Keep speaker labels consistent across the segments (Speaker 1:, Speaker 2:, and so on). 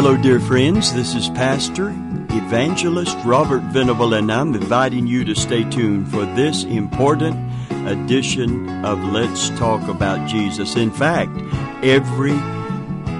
Speaker 1: Hello, dear friends. This is Pastor Evangelist Robert Venable, and I'm inviting you to stay tuned for this important edition of Let's Talk About Jesus. In fact, every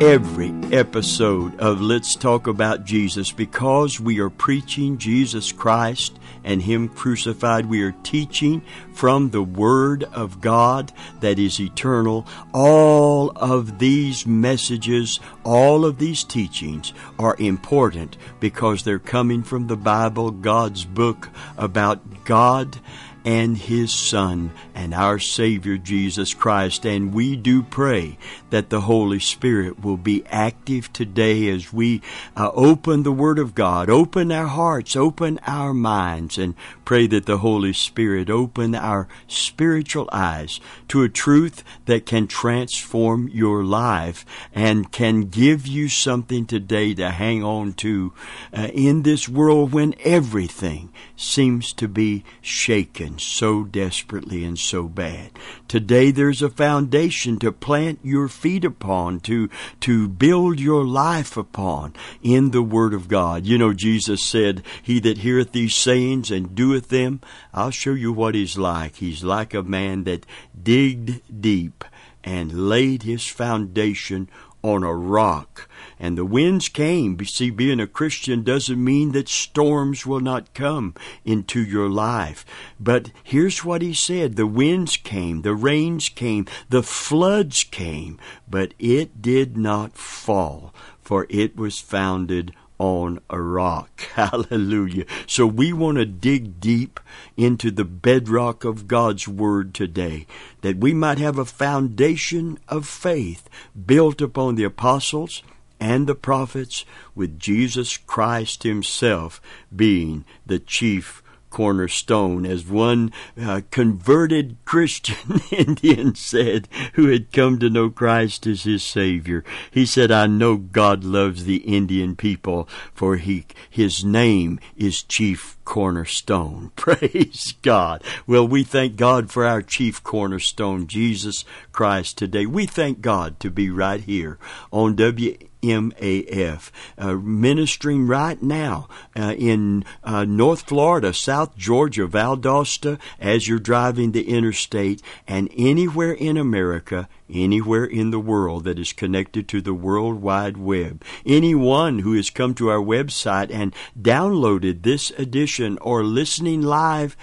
Speaker 1: every episode of Let's Talk About Jesus because we are preaching Jesus Christ and Him crucified. We are teaching from the Word of God that is eternal. All of these messages, all of these teachings are important because they're coming from the Bible, God's book about God and His Son and our Savior Jesus Christ. And we do pray that the Holy Spirit will be active today as we uh, open the Word of God, open our hearts, open our minds, and pray that the Holy Spirit open our spiritual eyes to a truth that can transform your life and can give you something today to hang on to uh, in this world when everything seems to be shaken so desperately and so bad. Today there's a foundation to plant your feet upon, to, to build your life upon in the Word of God. You know, Jesus said, He that heareth these sayings and doeth them, I'll show you what He's like. He's like a man that digged deep and laid his foundation on a rock. And the winds came. See, being a Christian doesn't mean that storms will not come into your life. But here's what he said the winds came, the rains came, the floods came, but it did not fall, for it was founded on a rock. Hallelujah. So we want to dig deep into the bedrock of God's Word today, that we might have a foundation of faith built upon the apostles and the prophets, with Jesus Christ Himself being the chief cornerstone, as one uh, converted Christian Indian said who had come to know Christ as his Savior. He said, I know God loves the Indian people, for he, his name is Chief Cornerstone. Praise God. Well, we thank God for our chief cornerstone, Jesus Christ, today. We thank God to be right here on W. MAF, uh, ministering right now uh, in uh, North Florida, South Georgia, Valdosta, as you're driving the interstate, and anywhere in America, anywhere in the world that is connected to the World Wide Web. Anyone who has come to our website and downloaded this edition or listening live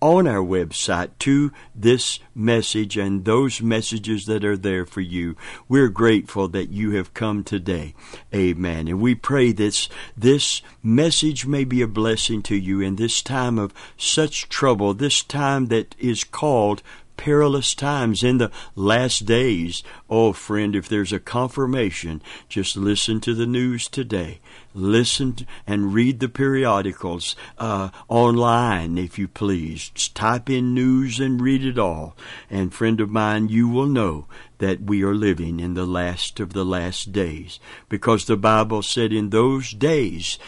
Speaker 1: on our website to this message and those messages that are there for you. We're grateful that you have come today. Amen. And we pray this this message may be a blessing to you in this time of such trouble, this time that is called perilous times in the last days. Oh, friend, if there's a confirmation, just listen to the news today. Listen and read the periodicals uh, online, if you please. Just type in news and read it all. And, friend of mine, you will know that we are living in the last of the last days. Because the Bible said in those days,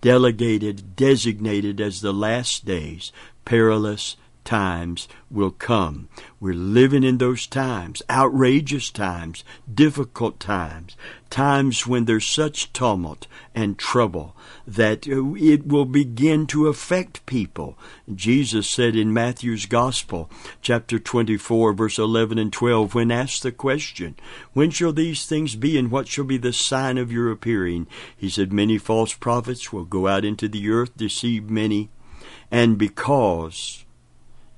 Speaker 1: delegated, designated as the last days, perilous, times will come. We're living in those times, outrageous times, difficult times, times when there's such tumult and trouble that uh, it will begin to affect people. Jesus said in Matthew's Gospel, chapter 24, verse 11 and 12, when asked the question, When shall these things be, and what shall be the sign of your appearing? He said, Many false prophets will go out into the earth, deceive many, and because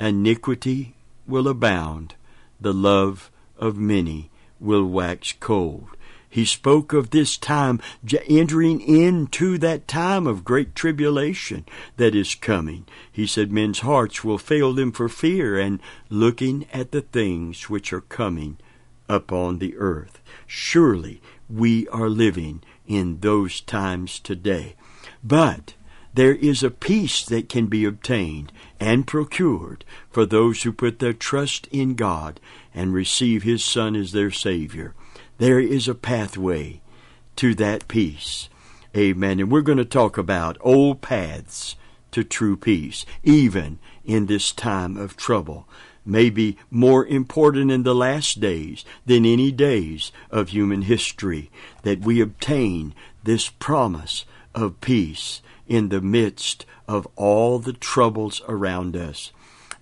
Speaker 1: iniquity will abound, the love of many will wax cold. He spoke of this time entering into that time of great tribulation that is coming. He said men's hearts will fail them for fear and looking at the things which are coming upon the earth. Surely we are living in those times today. But there is a peace that can be obtained and procured for those who put their trust in God and receive His Son as their Savior. There is a pathway to that peace. Amen. And we're going to talk about old paths to true peace, even in this time of trouble. Maybe more important in the last days than any days of human history, that we obtain this promise of peace in the midst of all the troubles around us.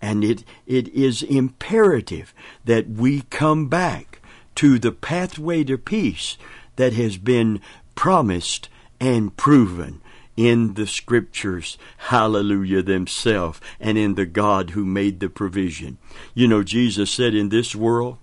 Speaker 1: And it, it is imperative that we come back to the pathway to peace that has been promised and proven in the scriptures, hallelujah, themselves, and in the God who made the provision. You know, Jesus said, In this world,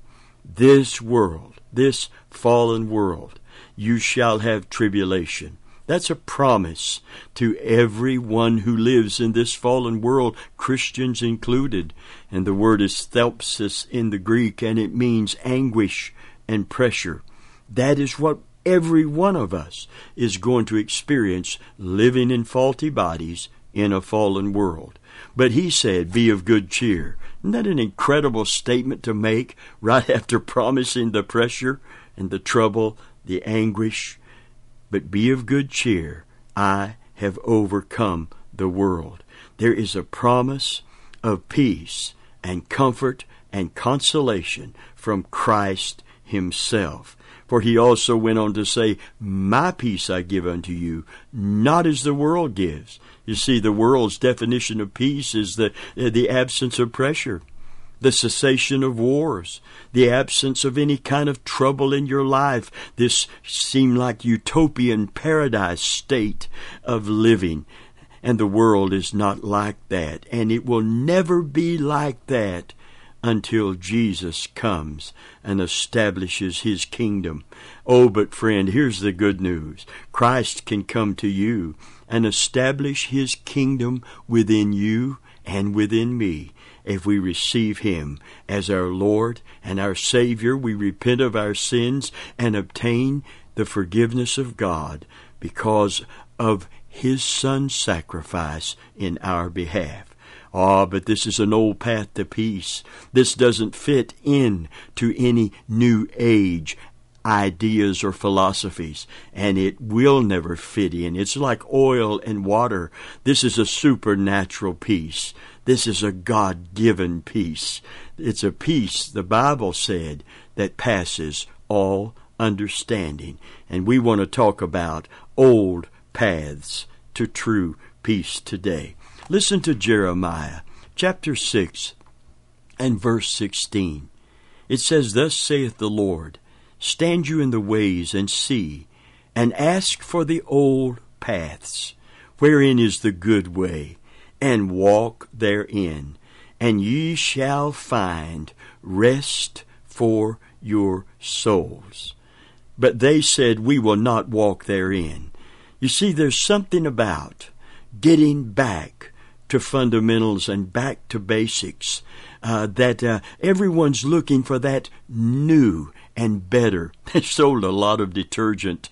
Speaker 1: this world, this fallen world, you shall have tribulation. That's a promise to everyone who lives in this fallen world, Christians included. And the word is thlipsis in the Greek, and it means anguish and pressure. That is what every one of us is going to experience living in faulty bodies in a fallen world. But he said, Be of good cheer. Isn't that an incredible statement to make right after promising the pressure and the trouble, the anguish? But be of good cheer. I have overcome the world. There is a promise of peace and comfort and consolation from Christ Himself. For he also went on to say, My peace I give unto you, not as the world gives. You see, the world's definition of peace is the, the absence of pressure the cessation of wars, the absence of any kind of trouble in your life, this seemed like utopian paradise state of living. And the world is not like that, and it will never be like that until Jesus comes and establishes his kingdom. Oh, but friend, here's the good news. Christ can come to you and establish his kingdom within you and within me if we receive Him as our Lord and our Savior, we repent of our sins and obtain the forgiveness of God because of His Son's sacrifice in our behalf. Ah, but this is an old path to peace. This doesn't fit in to any new age ideas or philosophies, and it will never fit in. It's like oil and water. This is a supernatural peace. This is a God given peace. It's a peace, the Bible said, that passes all understanding. And we want to talk about old paths to true peace today. Listen to Jeremiah chapter 6 and verse 16. It says, Thus saith the Lord, Stand you in the ways and see, and ask for the old paths, wherein is the good way and walk therein, and ye shall find rest for your souls. But they said, We will not walk therein. You see, there's something about getting back to fundamentals and back to basics uh, that uh, everyone's looking for that new and better. They sold a lot of detergent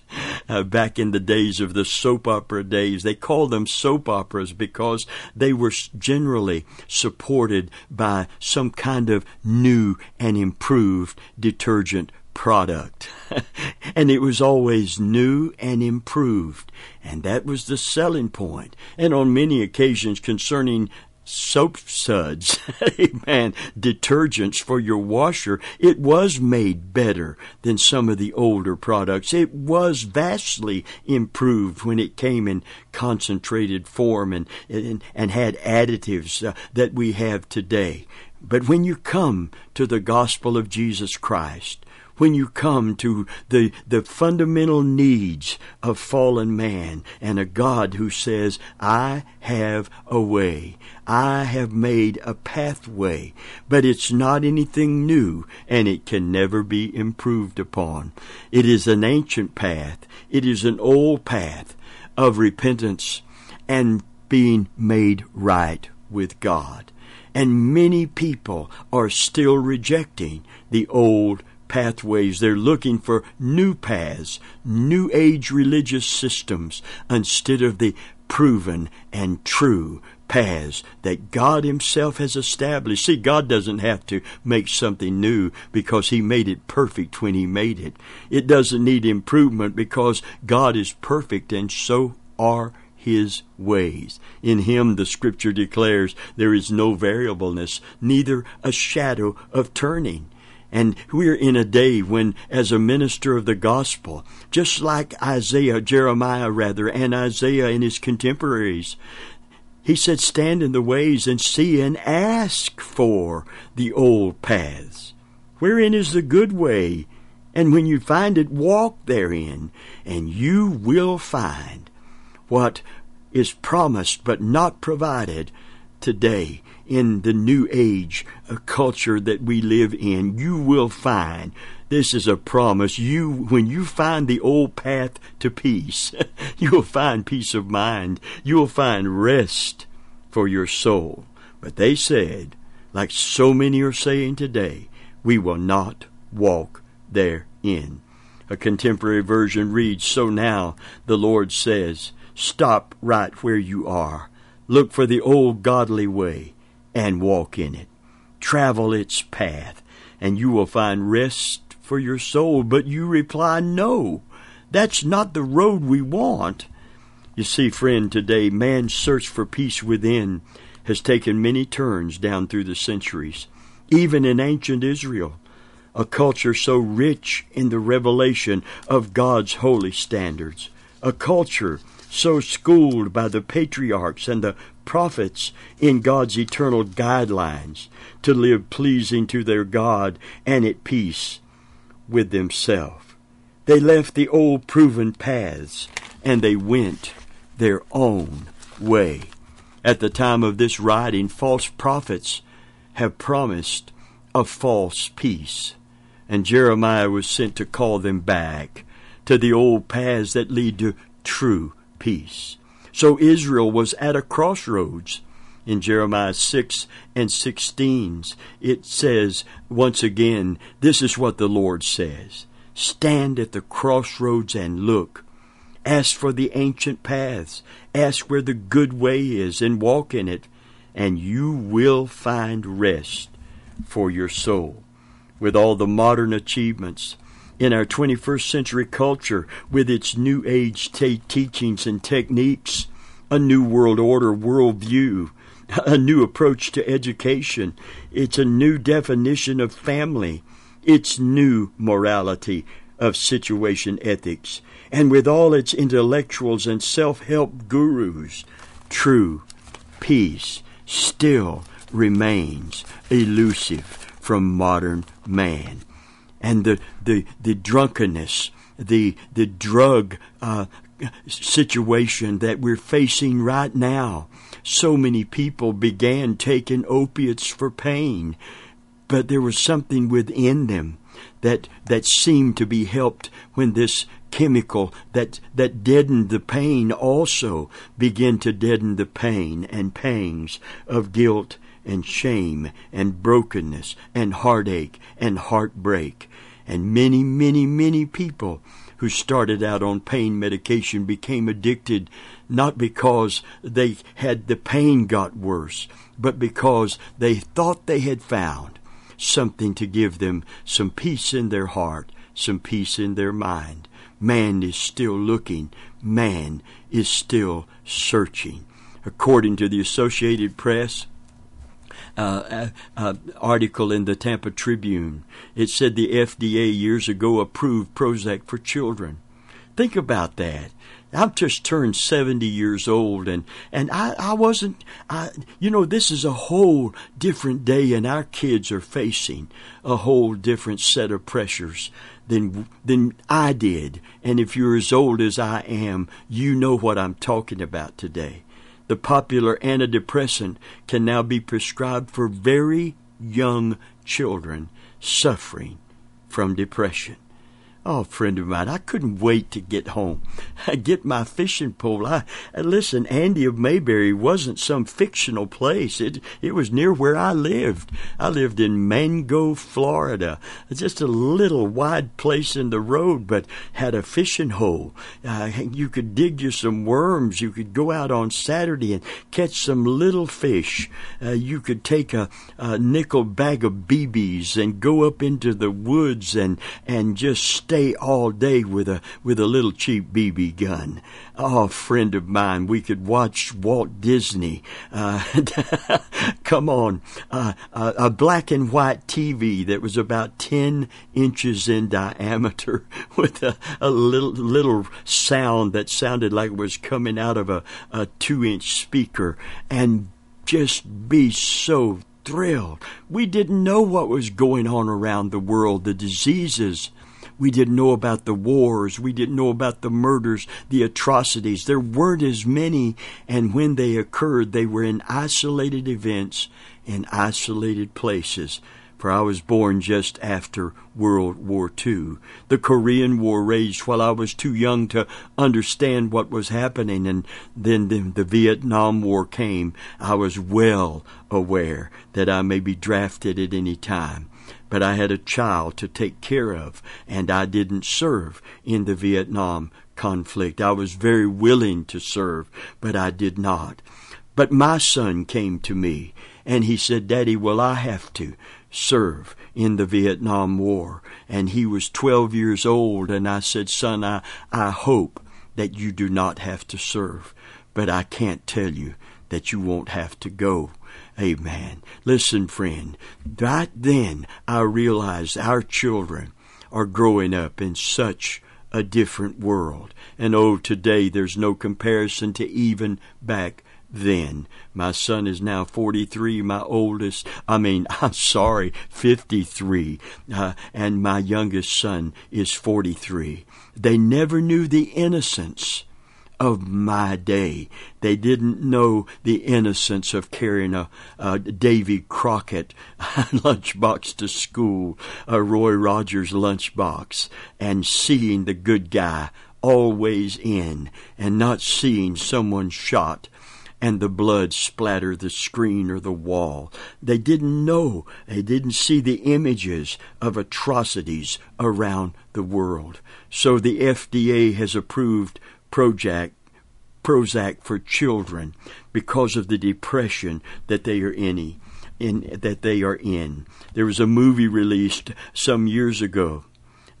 Speaker 1: uh, back in the days of the soap opera days. They called them soap operas because they were generally supported by some kind of new and improved detergent product. and it was always new and improved. And that was the selling point. And on many occasions concerning soap suds, amen, detergents for your washer, it was made better than some of the older products. It was vastly improved when it came in concentrated form and, and, and had additives uh, that we have today. But when you come to the gospel of Jesus Christ, when you come to the, the fundamental needs of fallen man and a God who says, I have a way. I have made a pathway, but it's not anything new and it can never be improved upon. It is an ancient path. It is an old path of repentance and being made right with God. And many people are still rejecting the old pathways. They're looking for new paths, new age religious systems, instead of the proven and true paths that God Himself has established. See, God doesn't have to make something new because He made it perfect when He made it. It doesn't need improvement because God is perfect and so are his ways. In him, the scripture declares, there is no variableness, neither a shadow of turning. And we're in a day when, as a minister of the gospel, just like Isaiah, Jeremiah rather, and Isaiah and his contemporaries, he said, Stand in the ways and see and ask for the old paths. Wherein is the good way? And when you find it, walk therein, and you will find what is promised but not provided today in the new age a culture that we live in. You will find this is a promise. You, when you find the old path to peace, you will find peace of mind. You will find rest for your soul. But they said, like so many are saying today, we will not walk therein. A contemporary version reads, So now the Lord says, Stop right where you are. Look for the old godly way and walk in it. Travel its path, and you will find rest for your soul, but you reply, No, that's not the road we want. You see, friend, today man's search for peace within has taken many turns down through the centuries. Even in ancient Israel, a culture so rich in the revelation of God's holy standards, a culture so schooled by the patriarchs and the prophets in God's eternal guidelines to live pleasing to their God and at peace with themselves. They left the old proven paths and they went their own way. At the time of this writing, false prophets have promised a false peace, and Jeremiah was sent to call them back to the old paths that lead to true peace. So Israel was at a crossroads. In Jeremiah 6 and 16, it says once again, This is what the Lord says Stand at the crossroads and look. Ask for the ancient paths. Ask where the good way is and walk in it, and you will find rest for your soul. With all the modern achievements, in our 21st century culture with its new age t- teachings and techniques, a new world order worldview, a new approach to education. It's a new definition of family. It's new morality of situation ethics. And with all its intellectuals and self help gurus, true peace still remains elusive from modern man and the the the drunkenness, the the drug uh, situation that we're facing right now. So many people began taking opiates for pain, but there was something within them that that seemed to be helped when this chemical that that deadened the pain also began to deaden the pain and pangs of guilt and shame and brokenness and heartache and heartbreak. And many, many, many people who started out on pain medication became addicted not because they had the pain got worse, but because they thought they had found something to give them some peace in their heart, some peace in their mind. Man is still looking. Man is still searching. According to the Associated Press, uh, uh, uh, article in the Tampa Tribune. It said the FDA years ago approved Prozac for children. Think about that. I've just turned 70 years old and, and I, I wasn't, I, you know, this is a whole different day and our kids are facing a whole different set of pressures than, than I did. And if you're as old as I am, you know what I'm talking about today the popular antidepressant can now be prescribed for very young children suffering from depression. Oh, friend of mine, I couldn't wait to get home. I get my fishing pole. I, listen, Andy of Mayberry wasn't some fictional place. It it was near where I lived. I lived in Mango, Florida, just a little wide place in the road, but had a fishing hole. Uh, you could dig you some worms. You could go out on Saturday and catch some little fish. Uh, you could take a, a nickel bag of BBs and go up into the woods and and just stay all day with a with a little cheap BB gun. Oh, a friend of mine, we could watch Walt Disney. Uh, come on, uh, uh, a black and white TV that was about ten inches in diameter, with a, a little little sound that sounded like it was coming out of a, a two inch speaker, and just be so thrilled. We didn't know what was going on around the world, the diseases. We didn't know about the wars. We didn't know about the murders, the atrocities. There weren't as many, and when they occurred, they were in isolated events in isolated places for I was born just after World War II. The Korean War raged while I was too young to understand what was happening, and then the, the, Vietnam War came. I was well aware that I may be drafted at any time. But I had a child to take care of, and I didn't serve in the Vietnam conflict. I was very willing to serve, but I did not. But my son came to me, and he said, Daddy, will I have to? serve in the Vietnam War. And he was 12 years old, and I said, Son, I, I hope that you do not have to serve, but I can't tell you that you won't have to go. Amen. Listen, friend, right then I realized our children are growing up in such a different world. And oh, today there's no comparison to even back then. My son is now 43, my oldest, I mean, I'm sorry, 53, uh, and my youngest son is 43. They never knew the innocence of my day. They didn't know the innocence of carrying a, a Davy Crockett lunchbox to school, a Roy Rogers lunchbox, and seeing the good guy always in and not seeing someone shot and the blood splatter the screen or the wall. They didn't know, they didn't see the images of atrocities around the world. So the FDA has approved Prozac, Prozac for children because of the depression that they are in, in that they are in. There was a movie released some years ago,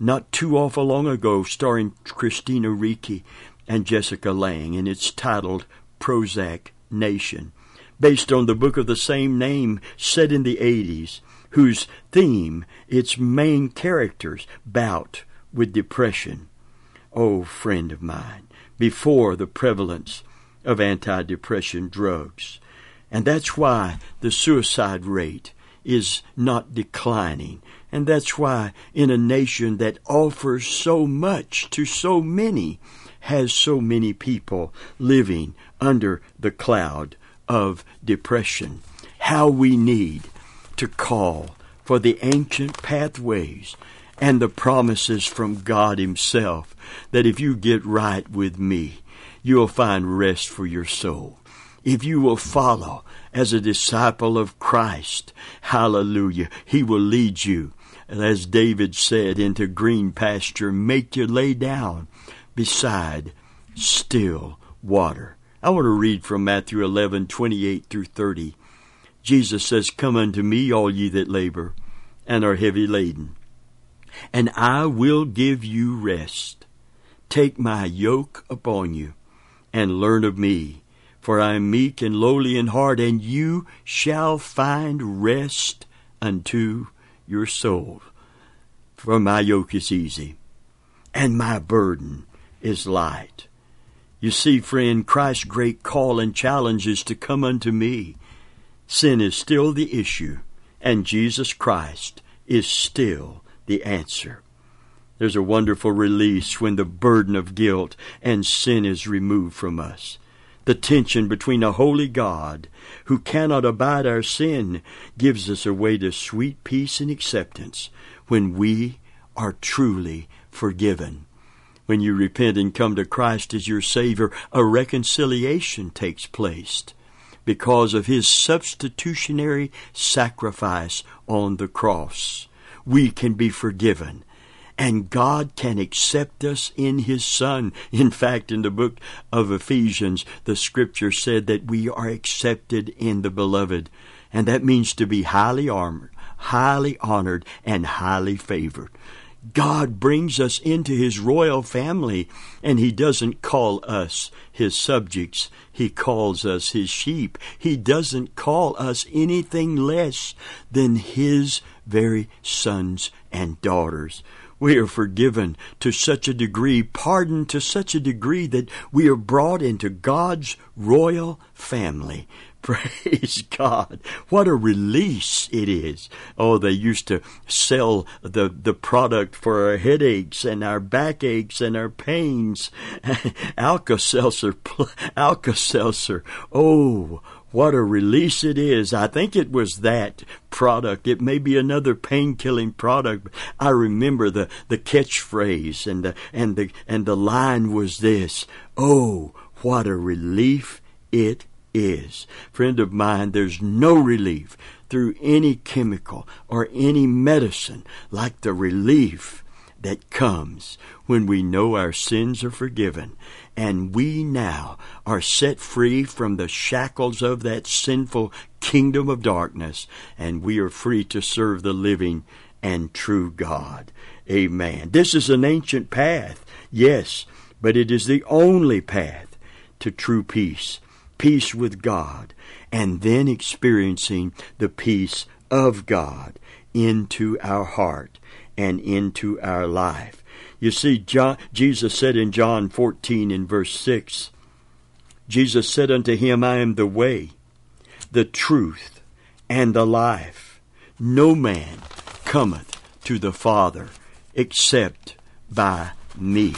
Speaker 1: not too awful long ago, starring Christina Ricci and Jessica Lange, and it's titled Prozac Nation, based on the book of the same name set in the 80s, whose theme, its main characters, bout with depression. Oh, friend of mine, before the prevalence of antidepressant drugs. And that's why the suicide rate is not declining. And that's why in a nation that offers so much to so many, has so many people living under the cloud of depression. How we need to call for the ancient pathways and the promises from God Himself that if you get right with me, you'll find rest for your soul. If you will follow as a disciple of Christ, hallelujah, He will lead you. as David said, into green pasture, make you lay down beside still water. I want to read from Matthew 11, 28 through 30. Jesus says, Come unto me, all ye that labor and are heavy laden, and I will give you rest. Take my yoke upon you, and learn of me, for I am meek and lowly in heart, and you shall find rest unto your soul. For my yoke is easy, and my burden is light. You see, friend, Christ's great call and challenge is to come unto me. Sin is still the issue, and Jesus Christ is still the answer. There's a wonderful release when the burden of guilt and sin is removed from us. The tension between a holy God who cannot abide our sin gives us a way to sweet peace and acceptance when we are truly forgiven. When you repent and come to Christ as your Savior, a reconciliation takes place because of His substitutionary sacrifice on the cross. We can be forgiven and God can accept us in His Son. In fact, in the book of Ephesians, the scripture said that we are accepted in the Beloved, and that means to be highly armored, highly honored, and highly favored. God brings us into his royal family, and he doesn't call us his subjects. He calls us his sheep. He doesn't call us anything less than his very sons and daughters. We are forgiven to such a degree, pardoned to such a degree that we are brought into God's royal family. Praise God. What a release it is. Oh, they used to sell the, the product for our headaches and our backaches and our pains. Alka-Seltzer, Alka-Seltzer. Oh, what a release it is. I think it was that product. It may be another pain killing product. I remember the, the catchphrase and the, and the, and the line was this. Oh, what a relief it is. Friend of mine, there's no relief through any chemical or any medicine like the relief that comes when we know our sins are forgiven and we now are set free from the shackles of that sinful kingdom of darkness and we are free to serve the living and true God. Amen. This is an ancient path, yes, but it is the only path to true peace peace with God, and then experiencing the peace of God into our heart and into our life. You see, John, Jesus said in John 14 in verse 6, Jesus said unto him, I am the way, the truth, and the life. No man cometh to the Father except by me.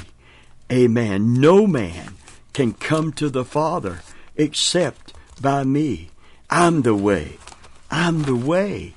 Speaker 1: Amen. No man can come to the Father except by me. I'm the way. I'm the way.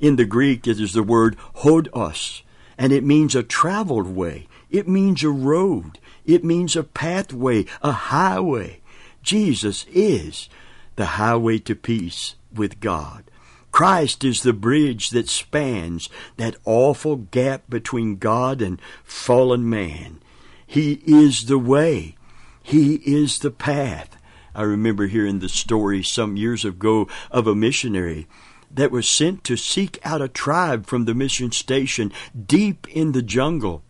Speaker 1: In the Greek, it is the word hodos, and it means a traveled way. It means a road. It means a pathway, a highway. Jesus is the highway to peace with God. Christ is the bridge that spans that awful gap between God and fallen man. He is the way. He is the path. I remember hearing the story some years ago of a missionary that was sent to seek out a tribe from the mission station deep in the jungle.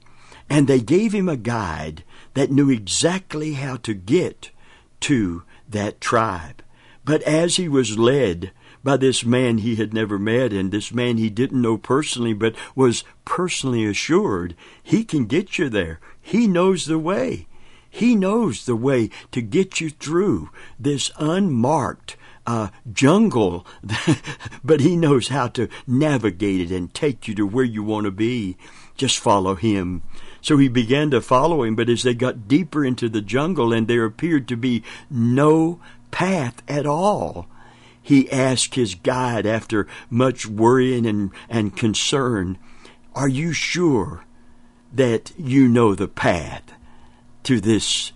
Speaker 1: And they gave him a guide that knew exactly how to get to that tribe. But as he was led by this man he had never met and this man he didn't know personally but was personally assured, he can get you there. He knows the way. He knows the way to get you through this unmarked uh, jungle, but He knows how to navigate it and take you to where you want to be. Just follow Him. So he began to follow him, but as they got deeper into the jungle and there appeared to be no path at all, he asked his guide after much worrying and, and concern, Are you sure that you know the path? To this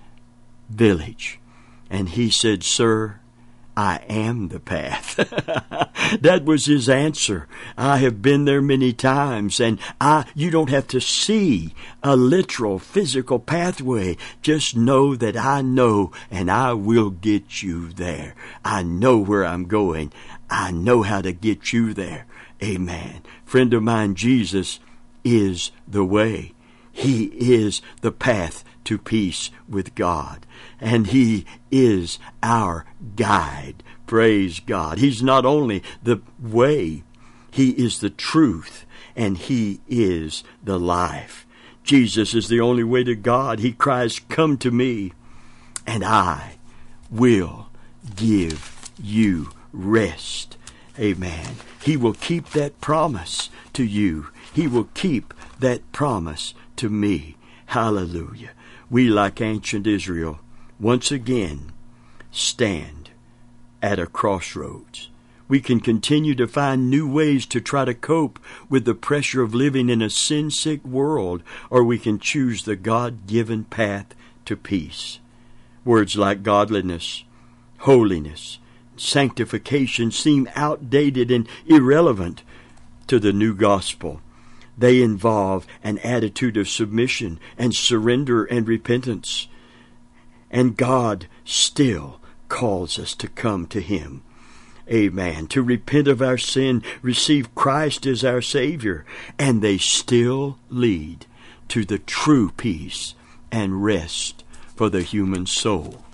Speaker 1: village. And he said, Sir, I am the path. that was his answer. I have been there many times and I, you don't have to see a literal physical pathway. Just know that I know and I will get you there. I know where I'm going. I know how to get you there. Amen. Friend of mine, Jesus is the way. He is the path to peace with God. And He is our guide. Praise God. He's not only the way, He is the truth, and He is the life. Jesus is the only way to God. He cries, Come to me, and I will give you rest. Amen. He will keep that promise to you. He will keep that promise to me. Hallelujah we, like ancient Israel, once again stand at a crossroads. We can continue to find new ways to try to cope with the pressure of living in a sin sick world, or we can choose the God given path to peace. Words like godliness, holiness, sanctification seem outdated and irrelevant to the new gospel. They involve an attitude of submission and surrender and repentance. And God still calls us to come to Him. Amen. To repent of our sin, receive Christ as our Savior, and they still lead to the true peace and rest for the human soul.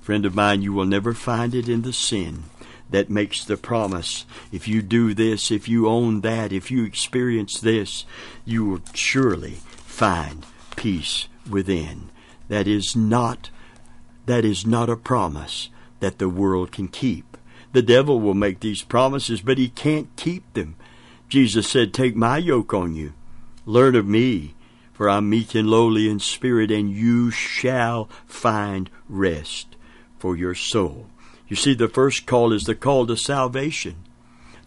Speaker 1: Friend of mine, you will never find it in the sin that makes the promise. If you do this, if you own that, if you experience this, you will surely find peace within. That is not that is not a promise that the world can keep. The devil will make these promises, but he can't keep them. Jesus said, Take my yoke on you. Learn of me, for I'm meek and lowly in spirit, and you shall find rest for your soul. You see, the first call is the call to salvation.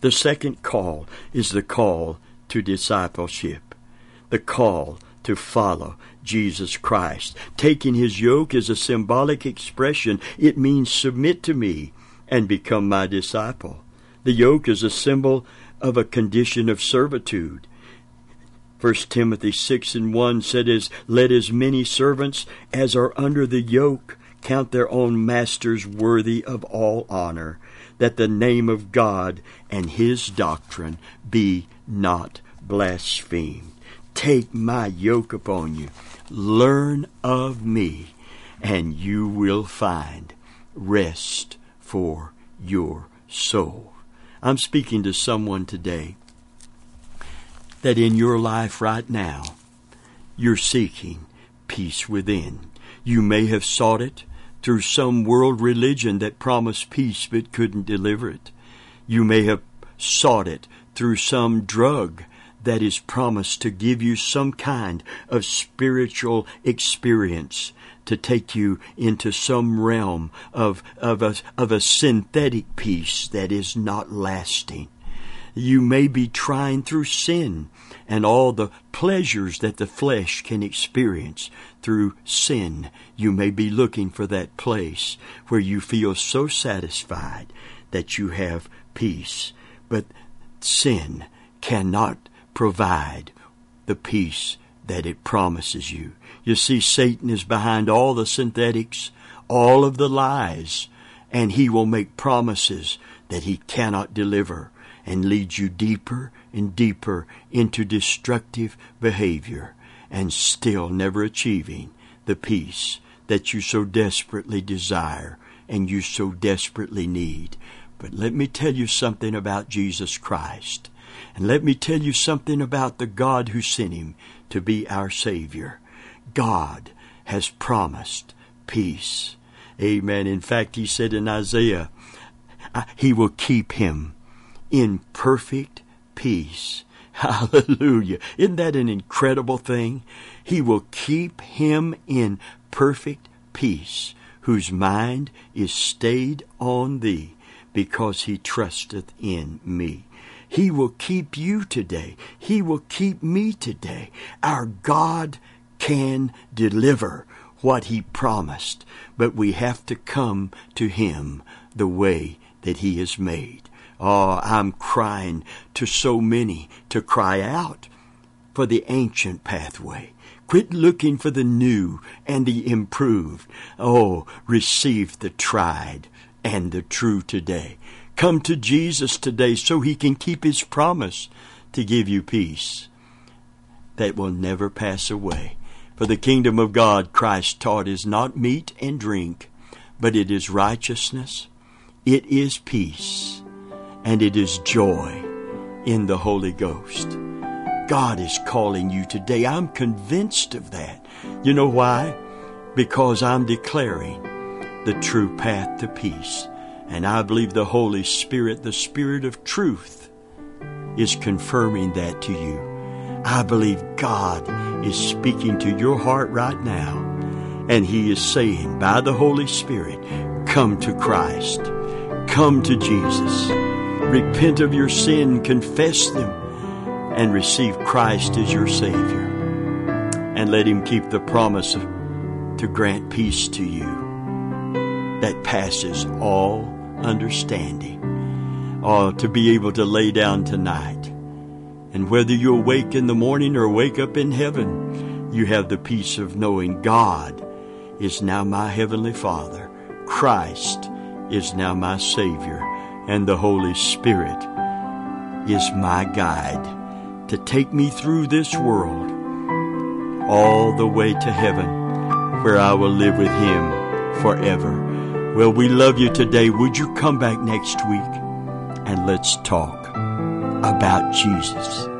Speaker 1: The second call is the call to discipleship, the call to follow Jesus Christ. Taking his yoke is a symbolic expression. It means submit to me and become my disciple. The yoke is a symbol of a condition of servitude. 1 Timothy 6 and 1 said, Let as many servants as are under the yoke count their own masters worthy of all honor, that the name of God and his doctrine be not blasphemed. Take my yoke upon you. Learn of me, and you will find rest for your soul. I'm speaking to someone today that in your life right now, you're seeking peace within. You may have sought it through some world religion that promised peace but couldn't deliver it. You may have sought it through some drug that is promised to give you some kind of spiritual experience to take you into some realm of, of, a, of a synthetic peace that is not lasting. You may be trying through sin and all the pleasures that the flesh can experience through sin. You may be looking for that place where you feel so satisfied that you have peace. But sin cannot provide the peace that it promises you. You see, Satan is behind all the synthetics, all of the lies, and he will make promises that he cannot deliver and lead you deeper and deeper into destructive behavior and still never achieving the peace that you so desperately desire and you so desperately need. But let me tell you something about Jesus Christ. And let me tell you something about the God who sent him to be our Savior. God has promised peace. Amen. In fact, he said in Isaiah, He will keep him in perfect peace. Hallelujah. Isn't that an incredible thing? He will keep him in perfect peace, whose mind is stayed on thee, because he trusteth in me. He will keep you today. He will keep me today. Our God can deliver what he promised, but we have to come to him the way that he has made. Oh, I'm crying to so many to cry out for the ancient pathway. Quit looking for the new and the improved. Oh, receive the tried and the true today. Come to Jesus today so he can keep his promise to give you peace that will never pass away. For the kingdom of God, Christ taught, is not meat and drink, but it is righteousness, it is peace, and it is joy in the Holy Ghost. God is calling you today. I'm convinced of that. You know why? Because I'm declaring the true path to peace. And I believe the Holy Spirit, the Spirit of truth, is confirming that to you. I believe God is speaking to your heart right now. And He is saying, by the Holy Spirit, come to Christ. Come to Jesus. Repent of your sin, confess them, and receive Christ as your Savior. And let Him keep the promise to grant peace to you that passes all understanding. Oh, to be able to lay down tonight. And whether you awake in the morning or wake up in heaven, you have the peace of knowing God is now my Heavenly Father. Christ is now my Savior and the Holy Spirit is my guide to take me through this world all the way to heaven where I will live with Him forever. Well, we love you today. Would you come back next week and let's talk about Jesus?